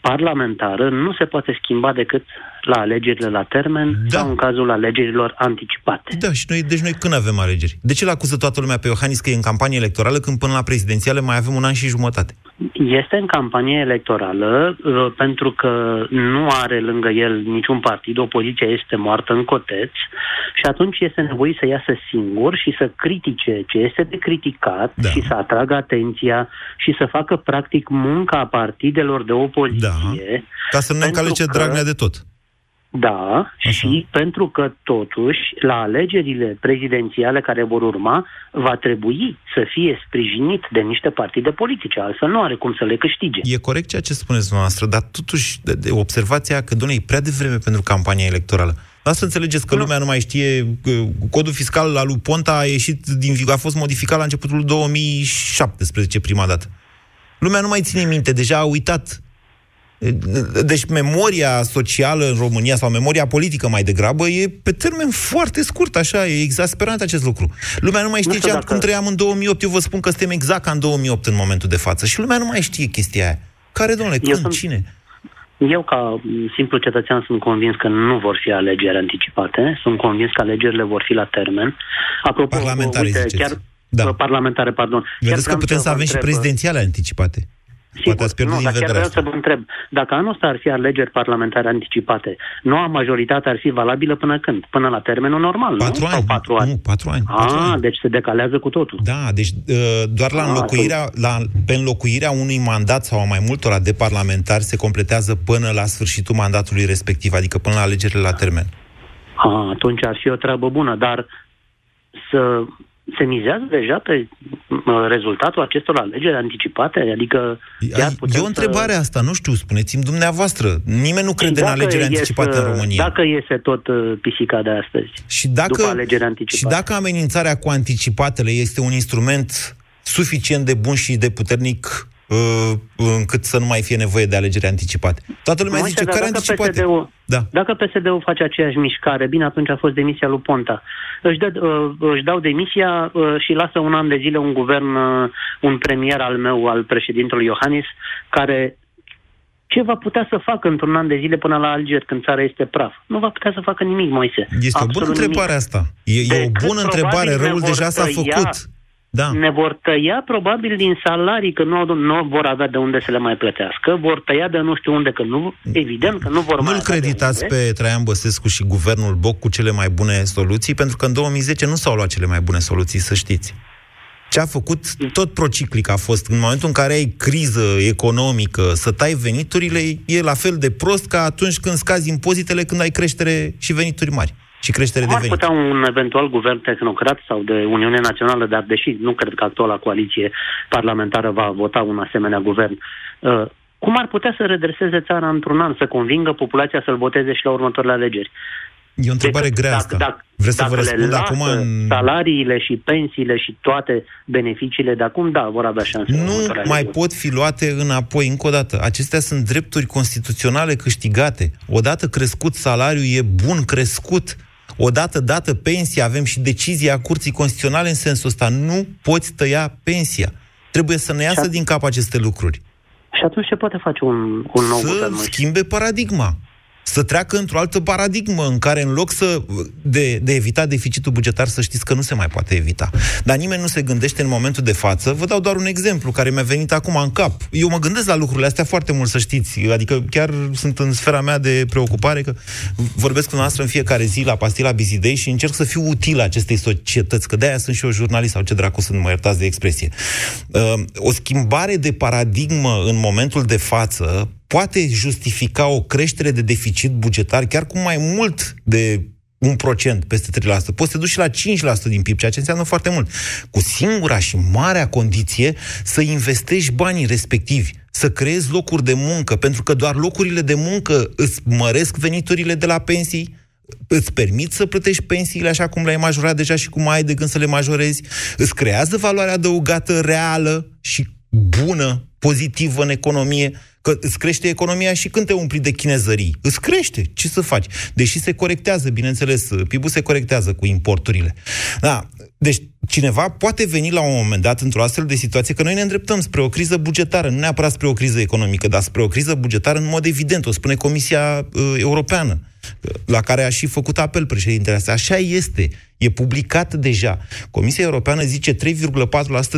parlamentară nu se poate schimba decât la alegerile la termen da. sau în cazul alegerilor anticipate. Da, și noi, deci noi când avem alegeri? De ce l-acuză toată lumea pe Iohannis că e în campanie electorală când până la prezidențiale mai avem un an și jumătate? Este în campanie electorală uh, pentru că nu are lângă el niciun partid, opoziția este moartă în coteți și atunci este nevoie să iasă singur și să critique ce este de criticat Da. și să atragă atenția și să facă practic munca partidelor de opoziție. Ca să nu ne Pentru încalece că- Dragnea de tot. Da, și pentru că totuși la alegerile prezidențiale care vor urma va trebui să fie sprijinit de niște partide politice, altfel nu are cum să le câștige. E corect ceea ce spuneți dumneavoastră, dar totuși de, de observația că, doamne, e prea devreme pentru campania electorală. Dar să înțelegeți că lumea nu mai știe, că codul fiscal al lui Ponta a ieșit din a fost modificat la începutul 2017 prima dată. Lumea nu mai ține minte, deja a uitat. Deci memoria socială în România, sau memoria politică mai degrabă, e pe termen foarte scurt, așa, e exasperant acest lucru. Lumea nu mai știe știu ce, dacă- cum trăiam în 2008, eu vă spun că suntem exact ca în 2008 în momentul de față. Și lumea nu mai știe chestia aia. Care, domnule, Eu când, sunt- cine? Eu, ca m, simplu cetățean, sunt convins că nu vor fi alegeri anticipate. Sunt convins că alegerile vor fi la termen. Apropo, Parlamentare, uite, ziceți. chiar Da. parlamentare, pardon. Chiar Vedeți că vreau putem să vă avem și întreb, prezidențiale anticipate. Sigur, Poate ați pierdut nu, din dar chiar vedere vreau asta. să vă întreb, dacă anul ăsta ar fi alegeri parlamentare anticipate, noua majoritate ar fi valabilă până când? Până la termenul normal, Patru nu? ani. Sau patru ani? Nu, patru ani. patru Ah, ani. deci se decalează cu totul. Da, deci uh, doar la Ah, înlocuirea, la, pe înlocuirea unui mandat sau a mai multora de parlamentari se completează până la sfârșitul mandatului respectiv, adică până la alegerile la termen. Ah, atunci ar fi o treabă bună, dar să se mizează deja pe mă, rezultatul acestor alegeri anticipate? Adică chiar Ai, putem e o întrebare să... asta, nu știu, spuneți-mi dumneavoastră. Nimeni nu crede Și în alegerile iese- anticipate în România. Dacă iese tot uh, pisica de astăzi, Și dacă, după alegeri și anticipate. dacă amenințarea cu anticipatele este un instrument suficient de bun și de puternic uh, încât să nu mai fie nevoie de alegeri anticipate. Toată lumea Moise, zice, dar care dacă anticipate? PSD-ul, Da. Dacă PSD-ul face aceeași mișcare, bine, atunci a fost demisia lui Ponta. Își, dă, uh, își dau demisia uh, și lasă un an de zile un guvern, uh, un premier al meu, al președintelui Iohannis, care ce va putea să facă într-un an de zile până la alegeri, când țara este praf? Nu va putea să facă nimic, Moise. Este o bună Absolut întrebare nimic. asta. E, e o Decât bună întrebare, probabil ne răul vor deja s-a tăia- făcut. Da. Ne vor tăia probabil din salarii, că nu, au- nu vor avea de unde să le mai plătească, vor tăia de nu știu unde, că nu, evident că nu vor mai Nu-l avea de creditați unde. pe Traian Băsescu și guvernul Boc cu cele mai bune soluții, pentru că în 2010 nu s-au luat cele mai bune soluții, să știți. Ce a făcut, tot prociclic a fost. În momentul în care ai criză economică, să tai veniturile, e la fel de prost ca atunci când scazi impozitele, când ai creștere și venituri mari. Și creștere de Cum ar venit. putea un eventual guvern tehnocrat sau de Uniune Națională, dar deși nu cred că actuala coaliție parlamentară va vota un asemenea guvern, uh, cum ar putea să redreseze țara într-un an, să convingă populația să-l voteze și la următoarele alegeri? E o întrebare Decât grea dacă- asta. dacă- Vreți să dacă vă le răspund lasă acum în... salariile și pensiile și toate beneficiile de acum, da, vor avea șanse. la nu următoarele mai alegeri. pot fi luate înapoi. Încă o dată, acestea sunt drepturi constituționale câștigate. Odată crescut salariul, e bun crescut. Odată dată pensia, avem și decizia Curții Constituționale în sensul ăsta. Nu poți tăia pensia. Trebuie să ne iasă Și a- din cap aceste lucruri. Și atunci ce poate face un, un nou să guvern? Moise? schimbe paradigma. Să treacă într-o altă paradigmă în care în loc să de, de evita deficitul bugetar, să știți că nu se mai poate evita. Dar nimeni nu se gândește în momentul de față. Vă dau doar un exemplu care mi-a venit acum în cap. Eu mă gândesc la lucrurile astea foarte mult, să știți. Adică chiar sunt în sfera mea de preocupare că vorbesc cu noastră în fiecare zi la Pastila Bizidei și încerc să fiu util acestei societăți, că de-aia sunt și eu jurnalist sau ce dracu sunt, mă iertați de expresie. Uh, O schimbare de paradigmă în momentul de față poate justifica o creștere de deficit bugetar chiar cu mai mult de un procent peste 3%. Poți să te duci și la 5% din PIB, ceea ce înseamnă foarte mult. Cu singura și marea condiție să investești banii respectivi, să creezi locuri de muncă, pentru că doar locurile de muncă îți măresc veniturile de la pensii, îți permit să plătești pensiile așa cum le-ai majorat deja și cum ai de gând să le majorezi, îți creează valoare adăugată reală și bună, pozitivă în economie, că îți crește economia și când te umpli de chinezării. Îți crește. Ce să faci? Deși se corectează, bineînțeles, PIB-ul se corectează cu importurile. Da. Deci, cineva poate veni la un moment dat într-o astfel de situație, că noi ne îndreptăm spre o criză bugetară, nu neapărat spre o criză economică, dar spre o criză bugetară în mod evident, o spune Comisia uh, Europeană, la care a și făcut apel președintele asta. Așa este. E publicat deja. Comisia Europeană zice 3,4%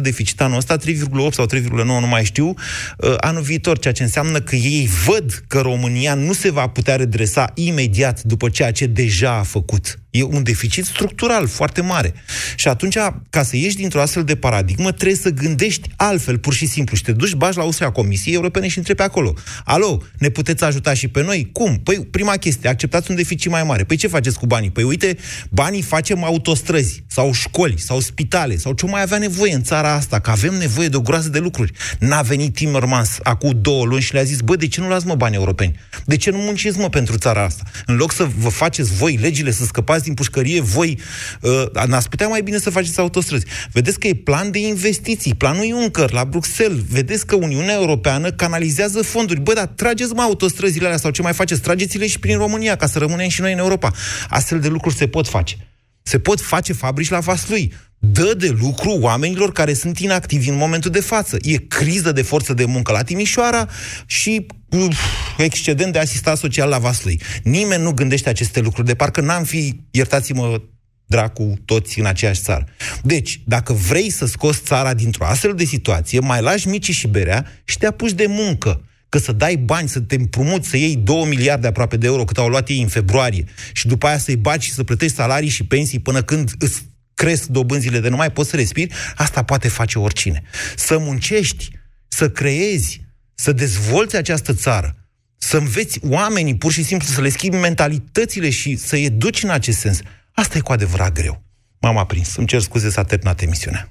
deficit anul ăsta, 3,8 sau 3,9, nu mai știu, uh, anul viitor, ceea ce înseamnă că ei văd că România nu se va putea redresa imediat după ceea ce deja a făcut. E un deficit structural foarte mare. Și atunci, ca să ieși dintr-o astfel de paradigmă, trebuie să gândești altfel, pur și simplu. Și te duci, bași la ușa Comisiei Europene și întrebi acolo. Alo, ne puteți ajuta și pe noi? Cum? Păi, prima chestie, acceptați un deficit mai mare. Păi ce faceți cu banii? Păi uite, banii facem autostrăzi, sau școli, sau spitale, sau ce mai avea nevoie în țara asta, că avem nevoie de o groază de lucruri. N-a venit Timmermans acum două luni și le-a zis, bă, de ce nu luați, mă, bani europeni? De ce nu munciți, mă, pentru țara asta? În loc să vă faceți voi legile, să scăpați din pușcărie, voi uh, n-ați putea mai bine să faceți autostrăzi. Vedeți că e plan de investiții, planul Juncker la Bruxelles. Vedeți că Uniunea Europeană canalizează fonduri. Bă, dar trageți mă autostrăzile alea sau ce mai faceți? Trageți-le și prin România ca să rămânem și noi în Europa. Astfel de lucruri se pot face. Se pot face fabrici la Vaslui. Dă de lucru oamenilor care sunt inactivi în momentul de față. E criză de forță de muncă la Timișoara și uf, excedent de asistat social la Vaslui. Nimeni nu gândește aceste lucruri, de parcă n-am fi, iertați-mă, dracu, toți în aceeași țară. Deci, dacă vrei să scoți țara dintr-o astfel de situație, mai lași micii și berea și te apuci de muncă că să dai bani, să te împrumuți, să iei 2 miliarde aproape de euro cât au luat ei în februarie și după aia să-i bagi și să plătești salarii și pensii până când îți cresc dobânzile de nu mai poți să respiri, asta poate face oricine. Să muncești, să creezi, să dezvolți această țară, să înveți oamenii pur și simplu să le schimbi mentalitățile și să educi în acest sens. Asta e cu adevărat greu. M-am aprins. Îmi cer scuze, s-a terminat emisiunea.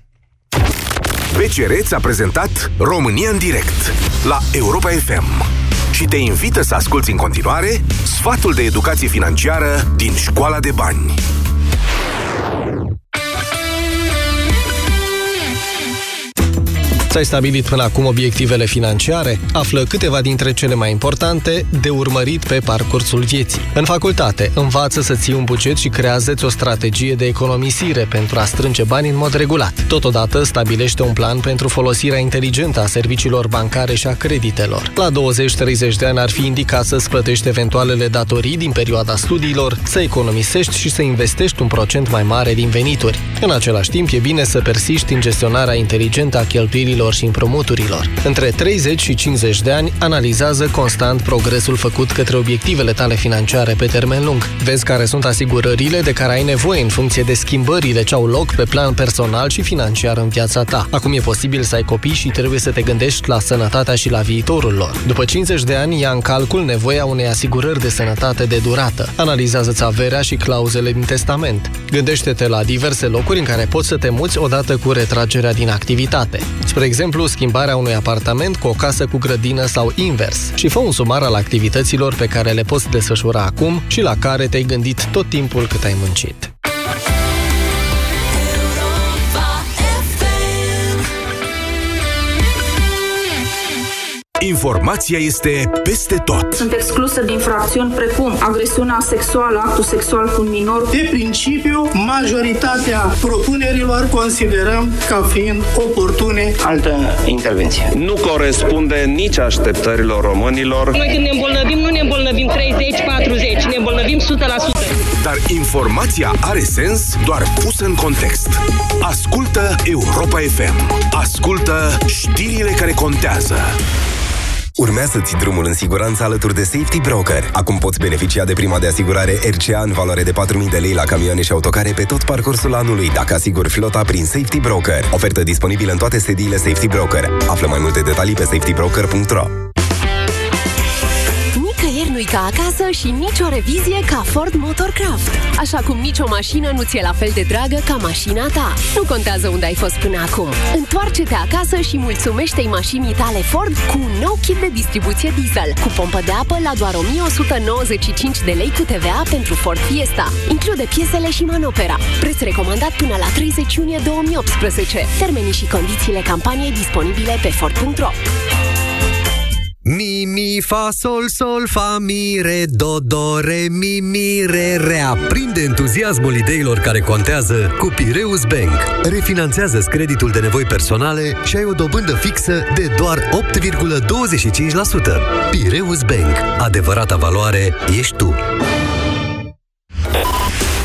BCR ți-a prezentat România în direct la Europa FM și te invită să asculti în continuare sfatul de educație financiară din Școala de Bani. Ți-ai stabilit până acum obiectivele financiare? Află câteva dintre cele mai importante de urmărit pe parcursul vieții. În facultate, învață să ții un buget și creează o strategie de economisire pentru a strânge bani în mod regulat. Totodată, stabilește un plan pentru folosirea inteligentă a serviciilor bancare și a creditelor. La 20-30 de ani ar fi indicat să-ți plătești eventualele datorii din perioada studiilor, să economisești și să investești un procent mai mare din venituri. În același timp, e bine să persiști în gestionarea inteligentă a cheltuielilor creditelor și împrumuturilor. Între 30 și 50 de ani, analizează constant progresul făcut către obiectivele tale financiare pe termen lung. Vezi care sunt asigurările de care ai nevoie în funcție de schimbările ce au loc pe plan personal și financiar în viața ta. Acum e posibil să ai copii și trebuie să te gândești la sănătatea și la viitorul lor. După 50 de ani, ia în calcul nevoia unei asigurări de sănătate de durată. Analizează-ți averea și clauzele din testament. Gândește-te la diverse locuri în care poți să te muți odată cu retragerea din activitate. Spre exemplu, schimbarea unui apartament cu o casă cu grădină sau invers și fă un sumar al activităților pe care le poți desfășura acum și la care te-ai gândit tot timpul cât ai muncit. Informația este peste tot. Sunt excluse din fracțiuni precum agresiunea sexuală, actul sexual cu un minor. De principiu, majoritatea propunerilor considerăm ca fiind oportune. Altă intervenție. Nu corespunde nici așteptărilor românilor. Noi când ne îmbolnăvim, nu ne îmbolnăvim 30-40, ne îmbolnăvim 100%. Dar informația are sens doar pusă în context. Ascultă Europa FM. Ascultă știrile care contează. Urmează-ți drumul în siguranță alături de Safety Broker. Acum poți beneficia de prima de asigurare RCA în valoare de 4.000 de lei la camioane și autocare pe tot parcursul anului, dacă asiguri flota prin Safety Broker. Ofertă disponibilă în toate sediile Safety Broker. Află mai multe detalii pe safetybroker.ro nu-i ca acasă și nicio revizie ca Ford Motorcraft. Așa cum nicio mașină nu ți-e la fel de dragă ca mașina ta. Nu contează unde ai fost până acum. Întoarce-te acasă și mulțumește-i mașinii tale Ford cu un nou kit de distribuție diesel, cu pompă de apă la doar 1195 de lei cu TVA pentru Ford Fiesta. Include piesele și manopera. Preț recomandat până la 30 iunie 2018. Termenii și condițiile campaniei disponibile pe Ford.ro Mi, mi, fa, sol, sol, fa, mi, re, do, do, re, mi, mi, re, re. Aprinde entuziasmul ideilor care contează cu Pireus Bank. Refinanțează creditul de nevoi personale și ai o dobândă fixă de doar 8,25%. Pireus Bank. Adevărata valoare ești tu.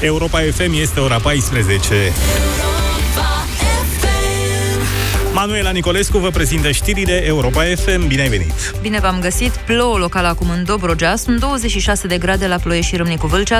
Europa FM este ora 14. Manuela Nicolescu vă prezintă știrile Europa FM. Bine ai venit! Bine v-am găsit! Plouă local acum în Dobrogea. Sunt 26 de grade la Ploiești și Râmnicu Vâlcea,